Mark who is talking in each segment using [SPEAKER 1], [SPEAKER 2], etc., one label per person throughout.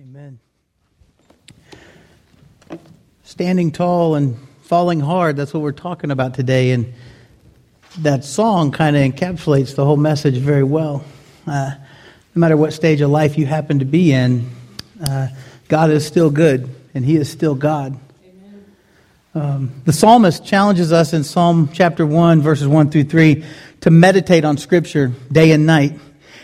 [SPEAKER 1] Amen. Standing tall and falling hard, that's what we're talking about today. And that song kind of encapsulates the whole message very well. Uh, no matter what stage of life you happen to be in, uh, God is still good, and He is still God. Um, the psalmist challenges us in Psalm chapter 1, verses 1 through 3, to meditate on Scripture day and night.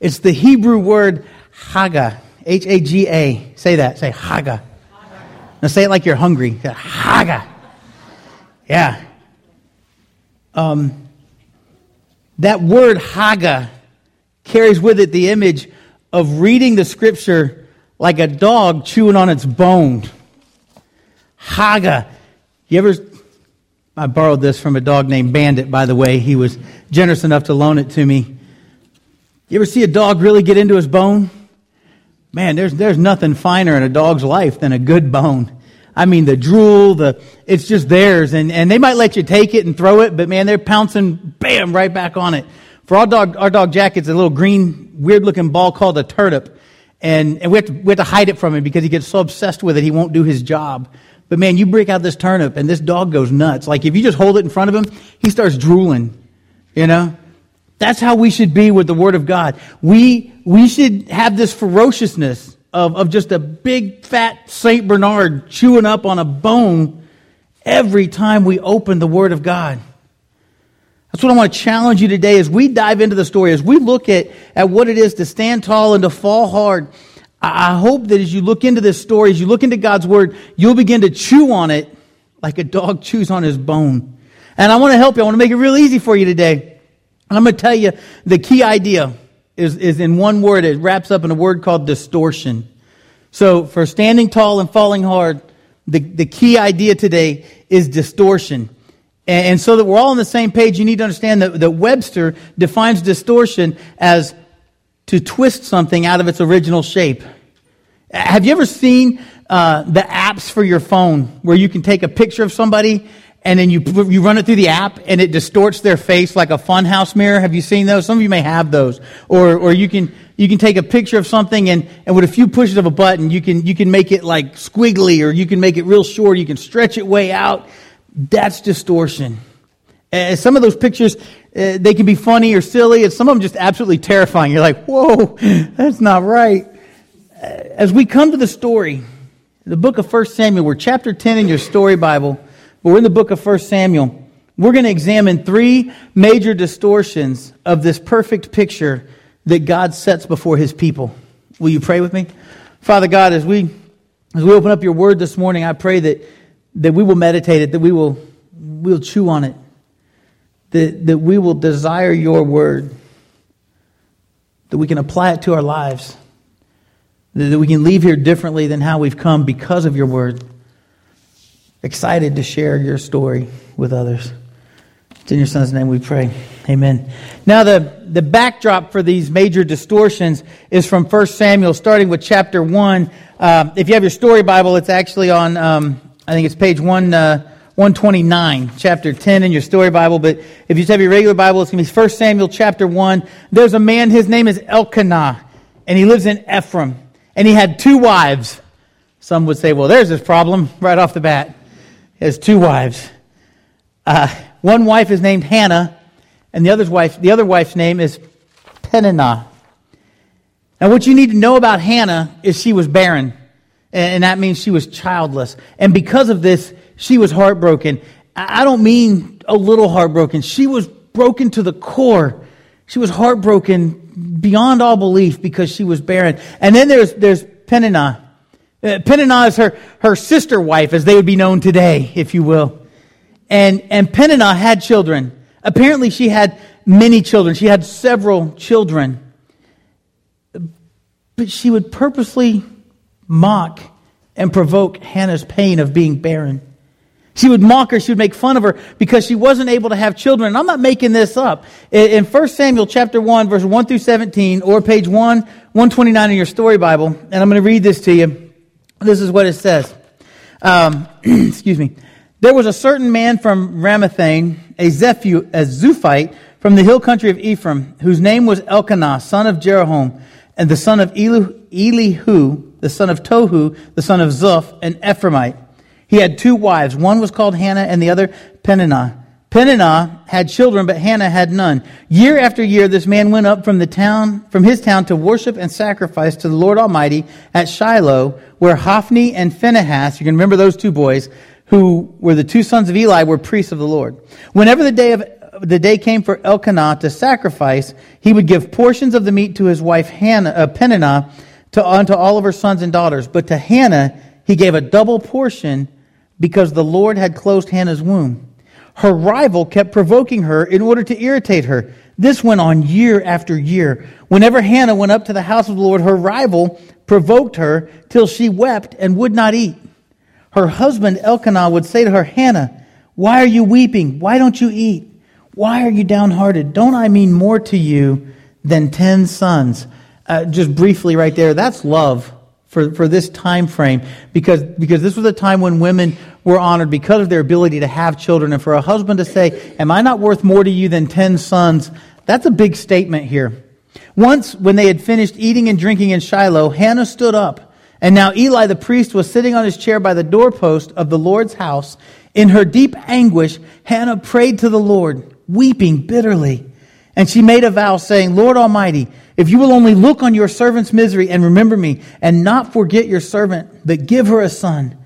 [SPEAKER 1] it's the Hebrew word haga, H A G A. Say that. Say haga. Now say it like you're hungry. Haga. Yeah. Um, that word haga carries with it the image of reading the scripture like a dog chewing on its bone. Haga. You ever? I borrowed this from a dog named Bandit, by the way. He was generous enough to loan it to me. You ever see a dog really get into his bone? Man, there's, there's nothing finer in a dog's life than a good bone. I mean, the drool, the, it's just theirs. And, and they might let you take it and throw it, but man, they're pouncing, bam, right back on it. For our dog, our dog Jack, it's a little green, weird looking ball called a turnip. And, and we, have to, we have to hide it from him because he gets so obsessed with it, he won't do his job. But man, you break out this turnip and this dog goes nuts. Like if you just hold it in front of him, he starts drooling, you know? That's how we should be with the Word of God. We, we should have this ferociousness of, of just a big fat St. Bernard chewing up on a bone every time we open the Word of God. That's what I want to challenge you today as we dive into the story, as we look at, at what it is to stand tall and to fall hard. I hope that as you look into this story, as you look into God's Word, you'll begin to chew on it like a dog chews on his bone. And I want to help you. I want to make it real easy for you today. I'm going to tell you the key idea is, is in one word. It wraps up in a word called distortion. So for standing tall and falling hard, the, the key idea today is distortion. And, and so that we're all on the same page, you need to understand that, that Webster defines distortion as to twist something out of its original shape. Have you ever seen uh, the apps for your phone where you can take a picture of somebody and then you, you run it through the app and it distorts their face like a funhouse mirror. Have you seen those? Some of you may have those. Or, or you can, you can take a picture of something and, and with a few pushes of a button, you can, you can make it like squiggly or you can make it real short. You can stretch it way out. That's distortion. Uh, some of those pictures, uh, they can be funny or silly, and some of them just absolutely terrifying. You're like, whoa, that's not right. Uh, as we come to the story, the book of 1 Samuel, we're chapter 10 in your story Bible. We're in the book of 1 Samuel. We're going to examine three major distortions of this perfect picture that God sets before his people. Will you pray with me? Father God, as we as we open up your word this morning, I pray that, that we will meditate it, that we will we'll chew on it, that, that we will desire your word, that we can apply it to our lives, that we can leave here differently than how we've come because of your word excited to share your story with others. It's in your son's name we pray. Amen. Now, the, the backdrop for these major distortions is from 1 Samuel, starting with chapter 1. Uh, if you have your story Bible, it's actually on, um, I think it's page 1, uh, 129, chapter 10 in your story Bible. But if you just have your regular Bible, it's going to be 1 Samuel chapter 1. There's a man, his name is Elkanah, and he lives in Ephraim. And he had two wives. Some would say, well, there's this problem right off the bat. Has two wives. Uh, one wife is named Hannah, and the other's wife, the other wife's name is Peninnah. Now, what you need to know about Hannah is she was barren, and that means she was childless. And because of this, she was heartbroken. I don't mean a little heartbroken. She was broken to the core. She was heartbroken beyond all belief because she was barren. And then there's, there's Peninnah. Uh, Peninnah is her, her sister wife, as they would be known today, if you will. And, and Peninnah had children. Apparently, she had many children. She had several children. But she would purposely mock, and provoke Hannah's pain of being barren. She would mock her, she would make fun of her because she wasn't able to have children. And I'm not making this up. In 1 Samuel chapter 1, verse 1 through 17, or page 1, 129 in your story Bible, and I'm going to read this to you. This is what it says. Um, excuse me. There was a certain man from Ramathaim, a, Zephu, a Zuphite, from the hill country of Ephraim, whose name was Elkanah, son of Jeroham, and the son of Elihu, the son of Tohu, the son of Zuph, an Ephraimite. He had two wives. One was called Hannah and the other Peninnah. Peninnah had children, but Hannah had none. Year after year, this man went up from the town, from his town to worship and sacrifice to the Lord Almighty at Shiloh, where Hophni and Phinehas, you can remember those two boys, who were the two sons of Eli, were priests of the Lord. Whenever the day of the day came for Elkanah to sacrifice, he would give portions of the meat to his wife Hannah, uh, Peninnah, to unto all of her sons and daughters. But to Hannah he gave a double portion because the Lord had closed Hannah's womb. Her rival kept provoking her in order to irritate her. This went on year after year. Whenever Hannah went up to the house of the Lord, her rival provoked her till she wept and would not eat. Her husband Elkanah would say to her, Hannah, why are you weeping? Why don't you eat? Why are you downhearted? Don't I mean more to you than ten sons? Uh, just briefly right there, that's love for, for this time frame because, because this was a time when women were honored because of their ability to have children. And for a husband to say, Am I not worth more to you than ten sons? That's a big statement here. Once, when they had finished eating and drinking in Shiloh, Hannah stood up. And now Eli the priest was sitting on his chair by the doorpost of the Lord's house. In her deep anguish, Hannah prayed to the Lord, weeping bitterly. And she made a vow saying, Lord Almighty, if you will only look on your servant's misery and remember me and not forget your servant, but give her a son,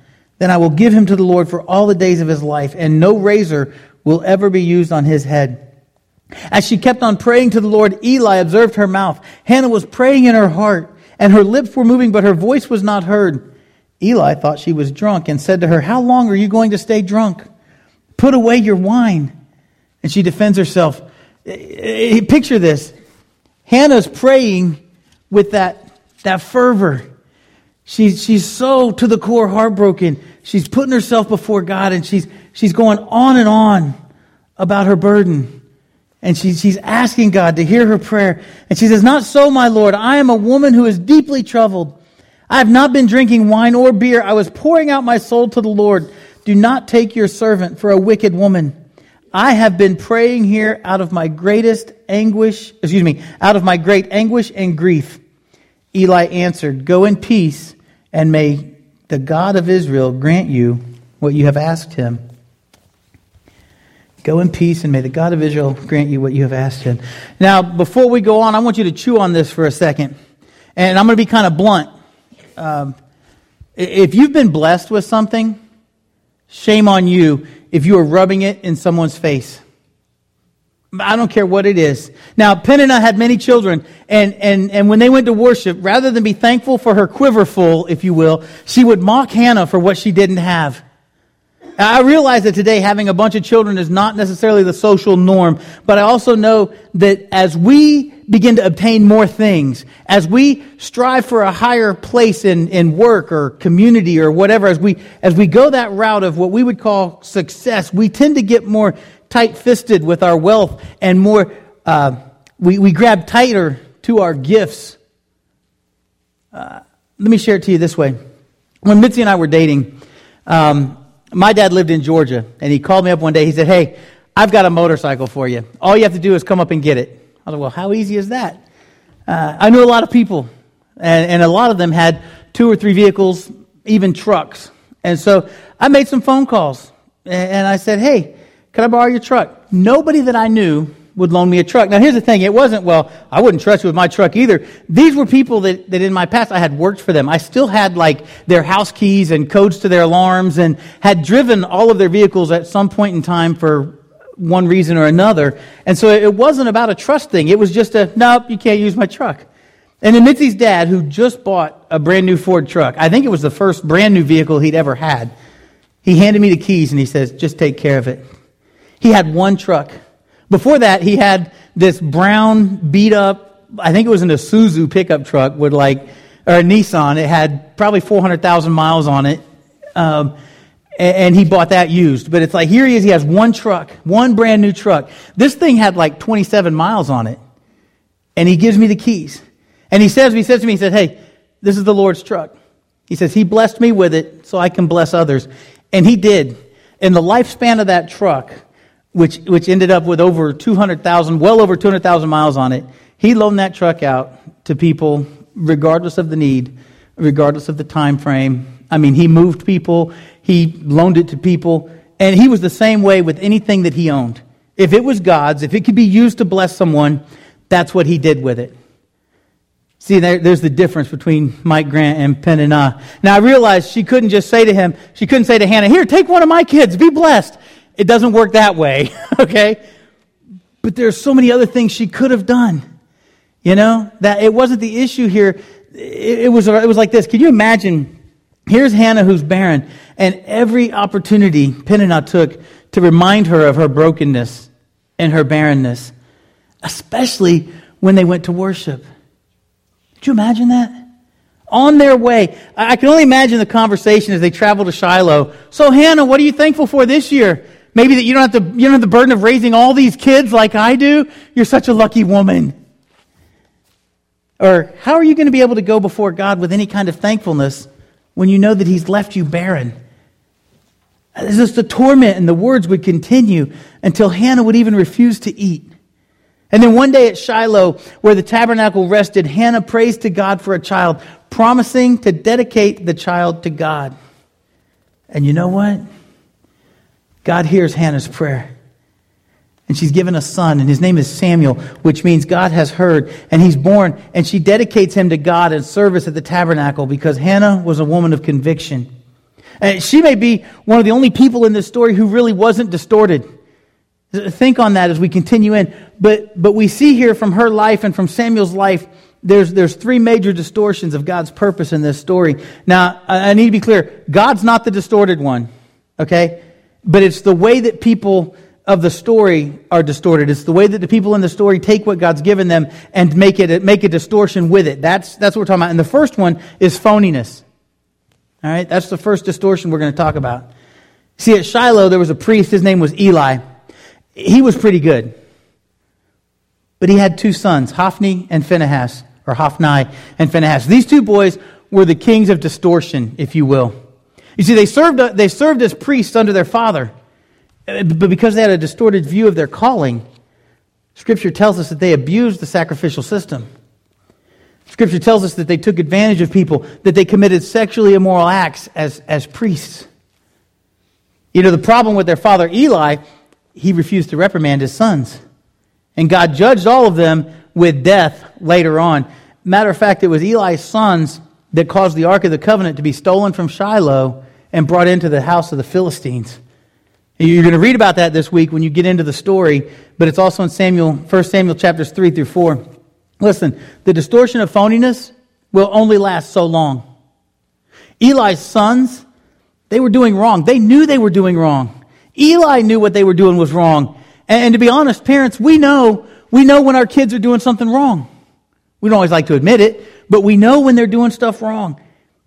[SPEAKER 1] then I will give him to the Lord for all the days of his life, and no razor will ever be used on his head. As she kept on praying to the Lord, Eli observed her mouth. Hannah was praying in her heart, and her lips were moving, but her voice was not heard. Eli thought she was drunk and said to her, How long are you going to stay drunk? Put away your wine. And she defends herself. Eh, eh, picture this. Hannah's praying with that, that fervor. She's, she's so to the core heartbroken. She's putting herself before God and she's, she's going on and on about her burden. And she, she's asking God to hear her prayer. And she says, Not so, my Lord. I am a woman who is deeply troubled. I have not been drinking wine or beer. I was pouring out my soul to the Lord. Do not take your servant for a wicked woman. I have been praying here out of my greatest anguish, excuse me, out of my great anguish and grief. Eli answered, Go in peace, and may the God of Israel grant you what you have asked him. Go in peace, and may the God of Israel grant you what you have asked him. Now, before we go on, I want you to chew on this for a second. And I'm going to be kind of blunt. Um, if you've been blessed with something, shame on you if you are rubbing it in someone's face. I don't care what it is. Now, Peninnah had many children, and, and, and when they went to worship, rather than be thankful for her quiverful, if you will, she would mock Hannah for what she didn't have. I realize that today having a bunch of children is not necessarily the social norm, but I also know that as we begin to obtain more things, as we strive for a higher place in, in work or community or whatever, as we, as we go that route of what we would call success, we tend to get more tight fisted with our wealth and more, uh, we, we grab tighter to our gifts. Uh, let me share it to you this way. When Mitzi and I were dating, um, my dad lived in Georgia, and he called me up one day. He said, Hey, I've got a motorcycle for you. All you have to do is come up and get it. I was like, well, how easy is that? Uh, I knew a lot of people, and, and a lot of them had two or three vehicles, even trucks. And so I made some phone calls, and, and I said, hey, can I borrow your truck? Nobody that I knew would loan me a truck. Now, here's the thing. It wasn't, well, I wouldn't trust you with my truck either. These were people that, that in my past I had worked for them. I still had like their house keys and codes to their alarms and had driven all of their vehicles at some point in time for one reason or another. And so it wasn't about a trust thing. It was just a, nope, you can't use my truck. And then Mitzi's dad, who just bought a brand new Ford truck, I think it was the first brand new vehicle he'd ever had, he handed me the keys and he says, just take care of it. He had one truck. Before that, he had this brown, beat up, I think it was an Isuzu pickup truck with like or a Nissan. It had probably 400,000 miles on it. Um, and he bought that used. But it's like, here he is, he has one truck, one brand new truck. This thing had like 27 miles on it. And he gives me the keys. And he says, he says to me, he said, hey, this is the Lord's truck. He says, he blessed me with it so I can bless others. And he did. In the lifespan of that truck, which, which ended up with over 200,000, well over 200,000 miles on it, he loaned that truck out to people regardless of the need, regardless of the time frame. I mean, he moved people, he loaned it to people, and he was the same way with anything that he owned. If it was God's, if it could be used to bless someone, that's what he did with it. See, there, there's the difference between Mike Grant and Peninnah. Now, I realized she couldn't just say to him, she couldn't say to Hannah, Here, take one of my kids, be blessed. It doesn't work that way, okay? But there's so many other things she could have done. You know, that it wasn't the issue here. It, it was, it was like this. Can you imagine? Here's Hannah who's barren, and every opportunity Peninnah took to remind her of her brokenness and her barrenness, especially when they went to worship. Could you imagine that? On their way. I can only imagine the conversation as they travel to Shiloh. So, Hannah, what are you thankful for this year? Maybe that you don't have to, you don't have the burden of raising all these kids like I do. You're such a lucky woman. Or how are you going to be able to go before God with any kind of thankfulness when you know that He's left you barren? It's just the torment and the words would continue until Hannah would even refuse to eat. And then one day at Shiloh, where the tabernacle rested, Hannah prays to God for a child, promising to dedicate the child to God. And you know what? God hears Hannah's prayer. And she's given a son, and his name is Samuel, which means God has heard. And he's born, and she dedicates him to God in service at the tabernacle because Hannah was a woman of conviction. And she may be one of the only people in this story who really wasn't distorted. Think on that as we continue in. But, but we see here from her life and from Samuel's life, there's, there's three major distortions of God's purpose in this story. Now, I need to be clear. God's not the distorted one, okay? But it's the way that people of the story are distorted. It's the way that the people in the story take what God's given them and make it make a distortion with it. That's that's what we're talking about. And the first one is phoniness. All right, that's the first distortion we're going to talk about. See, at Shiloh there was a priest. His name was Eli. He was pretty good, but he had two sons, Hophni and Phinehas, or Hophni and Phinehas. These two boys were the kings of distortion, if you will. You see, they served uh, they served as priests under their father. Uh, but because they had a distorted view of their calling, Scripture tells us that they abused the sacrificial system. Scripture tells us that they took advantage of people, that they committed sexually immoral acts as, as priests. You know, the problem with their father Eli, he refused to reprimand his sons. And God judged all of them with death later on. Matter of fact, it was Eli's sons that caused the Ark of the Covenant to be stolen from Shiloh and brought into the house of the Philistines. You're going to read about that this week when you get into the story, but it's also in Samuel, 1 Samuel chapters 3 through 4. Listen, the distortion of phoniness will only last so long. Eli's sons, they were doing wrong. They knew they were doing wrong. Eli knew what they were doing was wrong. And, to be honest, parents, we know, we know when our kids are doing something wrong. We don't always like to admit it, but we know when they're doing stuff wrong.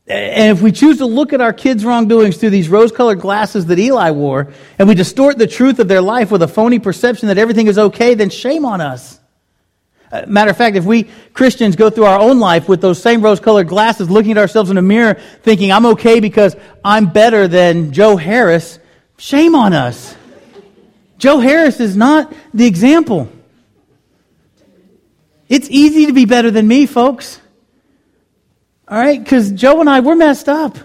[SPEAKER 1] And if we choose to look at our kids' wrongdoings through these rose colored glasses that Eli wore, and we distort the truth of their life with a phony perception that everything is okay, then shame on us. Uh, matter of fact, if we Christians go through our own life with those same rose colored glasses, looking at ourselves in a mirror, thinking, I'm okay because I'm better than Joe Harris, shame on us. Joe Harris is not the example. It's easy to be better than me, folks. All right? Because Joe and I, we're messed up.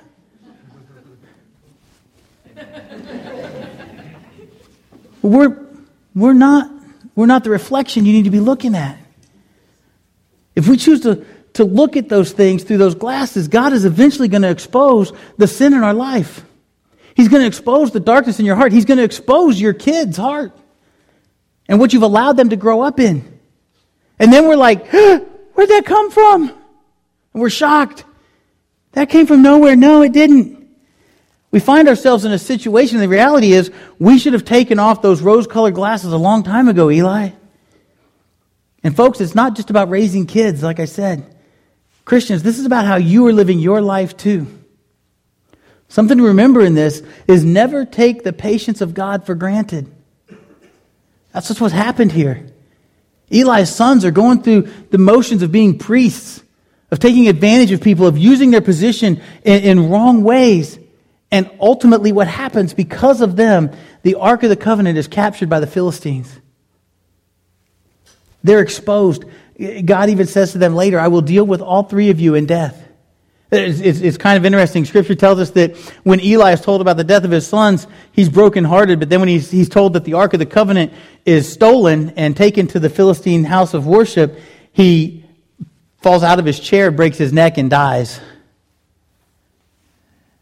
[SPEAKER 1] we're, we're, not, we're not the reflection you need to be looking at. If we choose to, to look at those things through those glasses, God is eventually going to expose the sin in our life. He's going to expose the darkness in your heart. He's going to expose your kid's heart and what you've allowed them to grow up in. And then we're like, where'd that come from? We're shocked. That came from nowhere. No, it didn't. We find ourselves in a situation, the reality is, we should have taken off those rose colored glasses a long time ago, Eli. And folks, it's not just about raising kids, like I said. Christians, this is about how you are living your life too. Something to remember in this is never take the patience of God for granted. That's just what's happened here. Eli's sons are going through the motions of being priests, of taking advantage of people, of using their position in, in wrong ways. And ultimately, what happens because of them, the Ark of the Covenant is captured by the Philistines. They're exposed. God even says to them later, I will deal with all three of you in death. It's, it's, it's, kind of interesting. Scripture tells us that when Eli is told about the death of his sons, he's brokenhearted. But then when he's, he's told that the Ark of the Covenant is stolen and taken to the Philistine house of worship, he falls out of his chair, breaks his neck, and dies.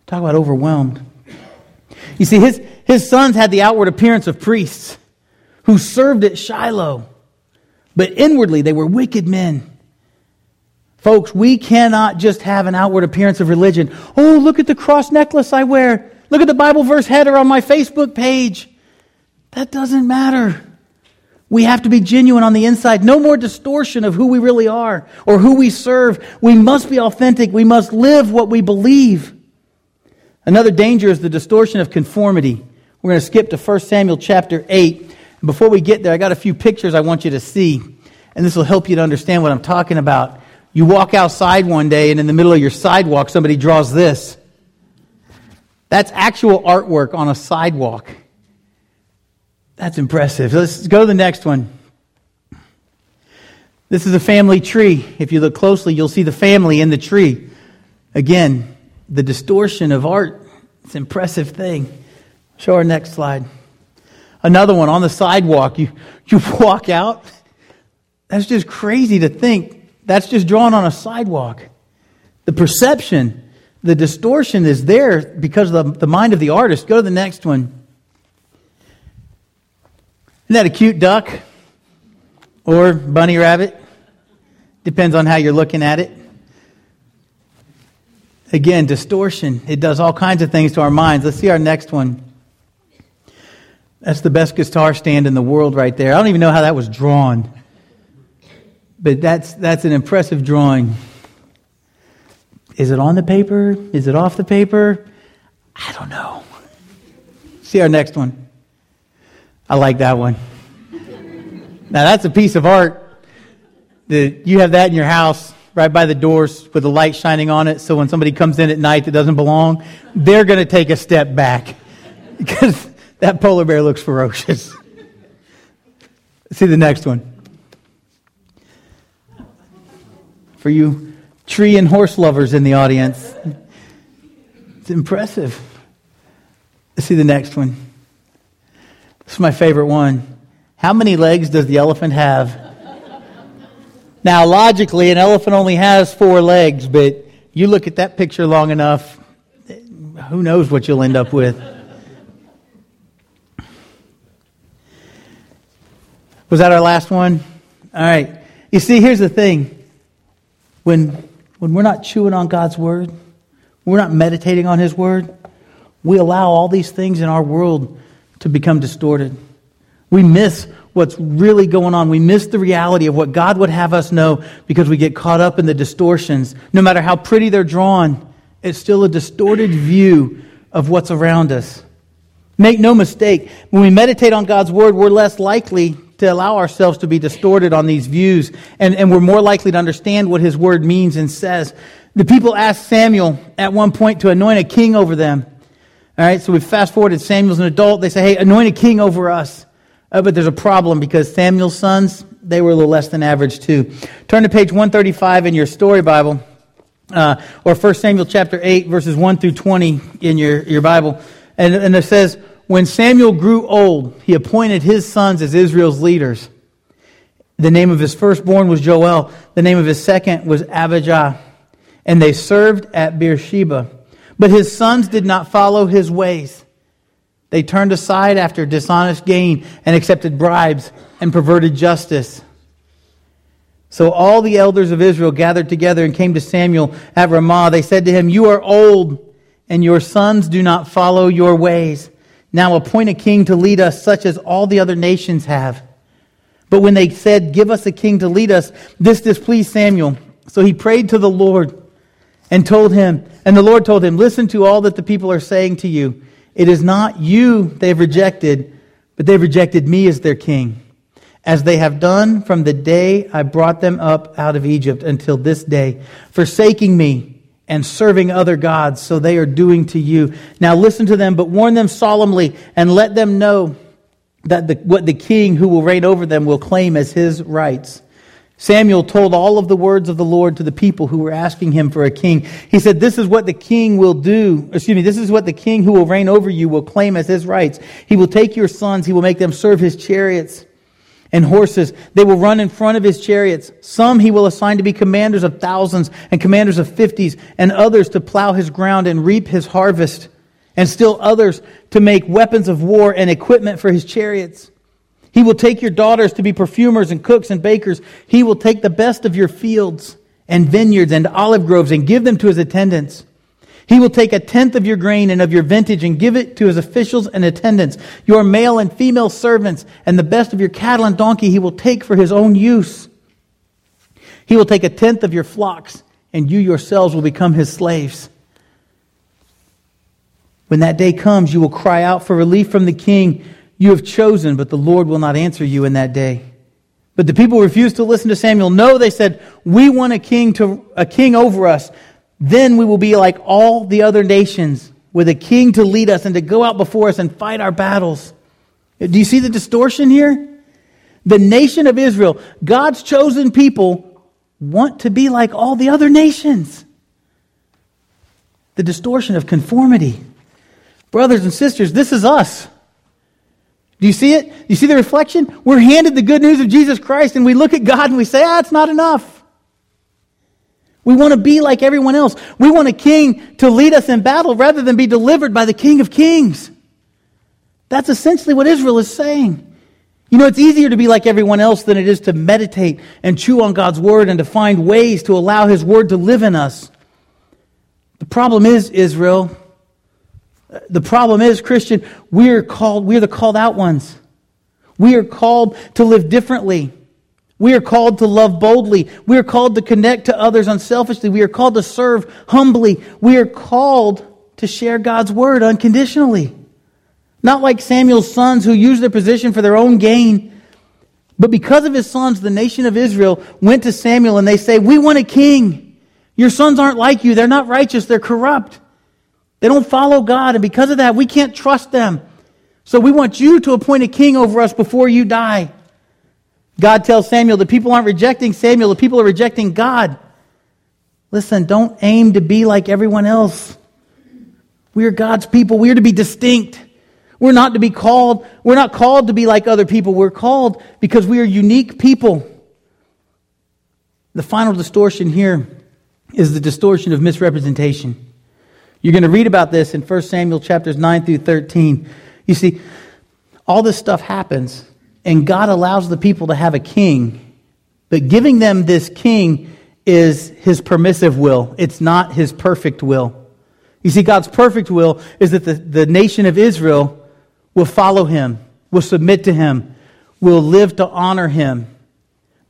[SPEAKER 1] Talk about overwhelmed. You see, his, his sons had the outward appearance of priests who served at Shiloh, but inwardly they were wicked men. Folks, we cannot just have an outward appearance of religion. Oh, look at the cross necklace I wear. Look at the Bible verse header on my Facebook page. That doesn't matter. We have to be genuine on the inside. No more distortion of who we really are or who we serve. We must be authentic. We must live what we believe. Another danger is the distortion of conformity. We're going to skip to 1 Samuel chapter 8. Before we get there, I got a few pictures I want you to see, and this will help you to understand what I'm talking about. You walk outside one day, and in the middle of your sidewalk, somebody draws this. That's actual artwork on a sidewalk. That's impressive. Let's go to the next one. This is a family tree. If you look closely, you'll see the family in the tree. Again, the distortion of art. It's an impressive thing. Show our next slide. Another one on the sidewalk. You, you walk out. That's just crazy to think that's just drawn on a sidewalk. The perception, the distortion is there because of the, the mind of the artist. Go to the next one. Isn't that a cute duck? Or bunny rabbit? Depends on how you're looking at it. Again, distortion. It does all kinds of things to our minds. Let's see our next one. That's the best guitar stand in the world right there. I don't even know how that was drawn. But that's, that's an impressive drawing. Is it on the paper? Is it off the paper? I don't know. See our next one. I like that one. Now, that's a piece of art that you have that in your house right by the doors with the light shining on it. So when somebody comes in at night that doesn't belong, they're going to take a step back because that polar bear looks ferocious. See the next one. for you tree and horse lovers in the audience. It's impressive. See the next one. This is my favorite one. How many legs does the elephant have? now, logically, an elephant only has four legs, but you look at that picture long enough, who knows what you'll end up with. Was that our last one? All right. You see, here's the thing when, when we're not chewing on God's word, we're not meditating on his word, we allow all these things in our world to become distorted. We miss what's really going on. We miss the reality of what God would have us know because we get caught up in the distortions. No matter how pretty they're drawn, it's still a distorted view of what's around us. Make no mistake, when we meditate on God's word, we're less likely to allow ourselves to be distorted on these views, and, and we're more likely to understand what his word means and says. The people asked Samuel at one point to anoint a king over them. All right, so we fast forwarded. Samuel's an adult. They say, hey, anoint a king over us. Uh, but there's a problem because Samuel's sons, they were a little less than average too. Turn to page 135 in your story Bible, uh, or 1 Samuel chapter 8, verses 1 through 20 in your, your Bible. And, and it says, when Samuel grew old, he appointed his sons as Israel's leaders. The name of his firstborn was Joel. The name of his second was Abijah. And they served at Beersheba. But his sons did not follow his ways. They turned aside after dishonest gain and accepted bribes and perverted justice. So all the elders of Israel gathered together and came to Samuel at Ramah. They said to him, You are old, and your sons do not follow your ways. Now appoint a king to lead us, such as all the other nations have. But when they said, Give us a king to lead us, this displeased Samuel. So he prayed to the Lord and told him, and the Lord told him, Listen to all that the people are saying to you. It is not you they've rejected, but they've rejected me as their king, as they have done from the day I brought them up out of Egypt until this day, forsaking me and serving other gods, so they are doing to you. Now listen to them, but warn them solemnly and let them know that the, what the king who will reign over them will claim as his rights. Samuel told all of the words of the Lord to the people who were asking him for a king. He said, This is what the king will do. Excuse me, this is what the king who will reign over you will claim as his rights. He will take your sons, he will make them serve his chariots and horses. They will run in front of his chariots. Some he will assign to be commanders of thousands and commanders of fifties, and others to plow his ground and reap his harvest, and still others to make weapons of war and equipment for his chariots. He will take your daughters to be perfumers and cooks and bakers. He will take the best of your fields and vineyards and olive groves and give them to his attendants. He will take a tenth of your grain and of your vintage and give it to his officials and attendants. Your male and female servants and the best of your cattle and donkey he will take for his own use. He will take a tenth of your flocks and you yourselves will become his slaves. When that day comes, you will cry out for relief from the king you have chosen, but the Lord will not answer you in that day. But the people refused to listen to Samuel. No, they said, we want a king to, a king over us. Then we will be like all the other nations with a king to lead us and to go out before us and fight our battles. Do you see the distortion here? The nation of Israel, God's chosen people, want to be like all the other nations. The distortion of conformity. Brothers and sisters, this is us. Do you see it? Do you see the reflection? We're handed the good news of Jesus Christ and we look at God and we say, ah, it's not enough. We want to be like everyone else. We want a king to lead us in battle rather than be delivered by the King of Kings. That's essentially what Israel is saying. You know, it's easier to be like everyone else than it is to meditate and chew on God's word and to find ways to allow his word to live in us. The problem is, Israel, the problem is, Christian, we're called, we're the called out ones. We are called to live differently. We are called to love boldly. We are called to connect to others unselfishly. We are called to serve humbly. We are called to share God's word unconditionally. Not like Samuel's sons who used their position for their own gain. But because of his sons, the nation of Israel went to Samuel and they say, We want a king. Your sons aren't like you. They're not righteous. They're corrupt. They don't follow God, and because of that, we can't trust them. So we want you to appoint a king over us before you die. God tells Samuel, the people aren't rejecting Samuel, the people are rejecting God. Listen, don't aim to be like everyone else. We are God's people. We are to be distinct. We're not to be called, we're not called to be like other people. We're called because we are unique people. The final distortion here is the distortion of misrepresentation. You're going to read about this in 1 Samuel chapters 9 through 13. You see, all this stuff happens, and God allows the people to have a king, but giving them this king is his permissive will. It's not his perfect will. You see, God's perfect will is that the, the nation of Israel will follow him, will submit to him, will live to honor him.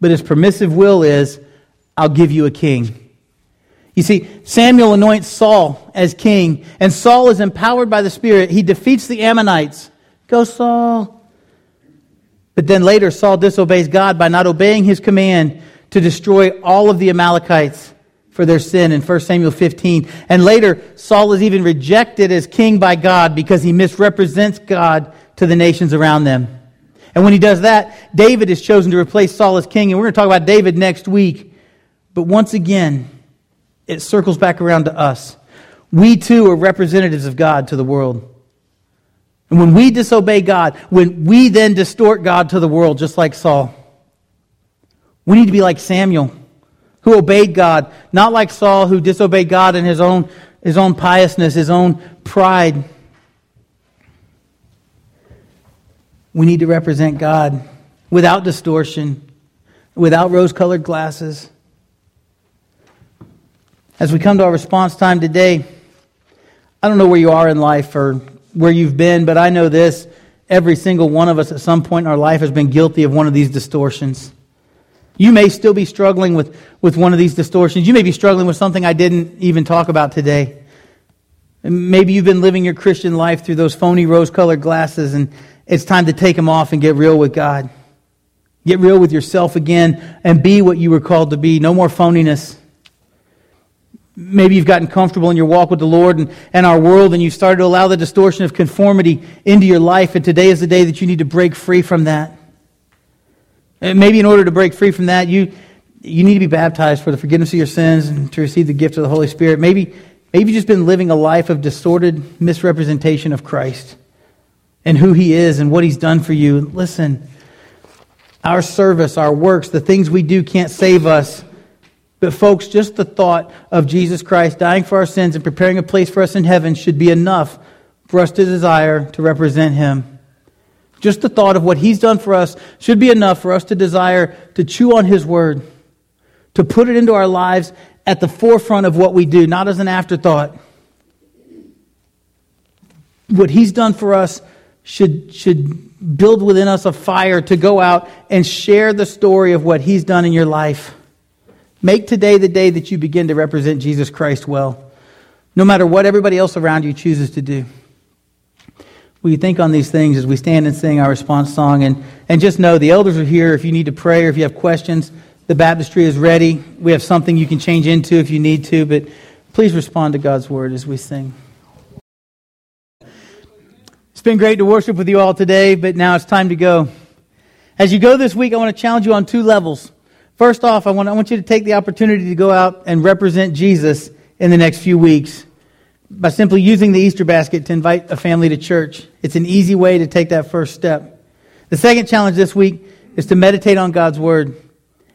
[SPEAKER 1] But his permissive will is, I'll give you a king. You see, Samuel anoints Saul as king, and Saul is empowered by the Spirit. He defeats the Ammonites. Go, Saul. But then later, Saul disobeys God by not obeying his command to destroy all of the Amalekites for their sin in 1 Samuel 15. And later, Saul is even rejected as king by God because he misrepresents God to the nations around them. And when he does that, David is chosen to replace Saul as king. And we're going to talk about David next week. But once again, it circles back around to us. We too are representatives of God to the world. And when we disobey God, when we then distort God to the world, just like Saul, we need to be like Samuel, who obeyed God, not like Saul, who disobeyed God in his own, his own piousness, his own pride. We need to represent God without distortion, without rose colored glasses. As we come to our response time today, I don't know where you are in life or where you've been, but I know this. Every single one of us at some point in our life has been guilty of one of these distortions. You may still be struggling with, with one of these distortions. You may be struggling with something I didn't even talk about today. Maybe you've been living your Christian life through those phony rose colored glasses, and it's time to take them off and get real with God. Get real with yourself again and be what you were called to be. No more phoniness. Maybe you've gotten comfortable in your walk with the Lord and, and our world, and you've started to allow the distortion of conformity into your life, and today is the day that you need to break free from that. And maybe in order to break free from that, you, you need to be baptized for the forgiveness of your sins and to receive the gift of the Holy Spirit. Maybe, maybe you've just been living a life of distorted misrepresentation of Christ and who He is and what He's done for you. Listen, our service, our works, the things we do can't save us. But, folks, just the thought of Jesus Christ dying for our sins and preparing a place for us in heaven should be enough for us to desire to represent Him. Just the thought of what He's done for us should be enough for us to desire to chew on His Word, to put it into our lives at the forefront of what we do, not as an afterthought. What He's done for us should, should build within us a fire to go out and share the story of what He's done in your life. Make today the day that you begin to represent Jesus Christ well, no matter what everybody else around you chooses to do. You think on these things as we stand and sing our response song? And, and just know the elders are here if you need to pray or if you have questions. The baptistry is ready. We have something you can change into if you need to, but please respond to God's word as we sing. It's been great to worship with you all today, but now it's time to go. As you go this week, I want to challenge you on two levels. First off, I want, I want you to take the opportunity to go out and represent Jesus in the next few weeks by simply using the Easter basket to invite a family to church. It's an easy way to take that first step. The second challenge this week is to meditate on God's Word.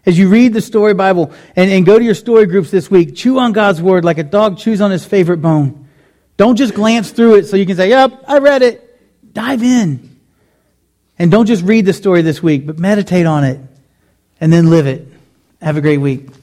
[SPEAKER 1] As you read the story Bible and, and go to your story groups this week, chew on God's Word like a dog chews on his favorite bone. Don't just glance through it so you can say, Yep, I read it. Dive in. And don't just read the story this week, but meditate on it and then live it. Have a great week.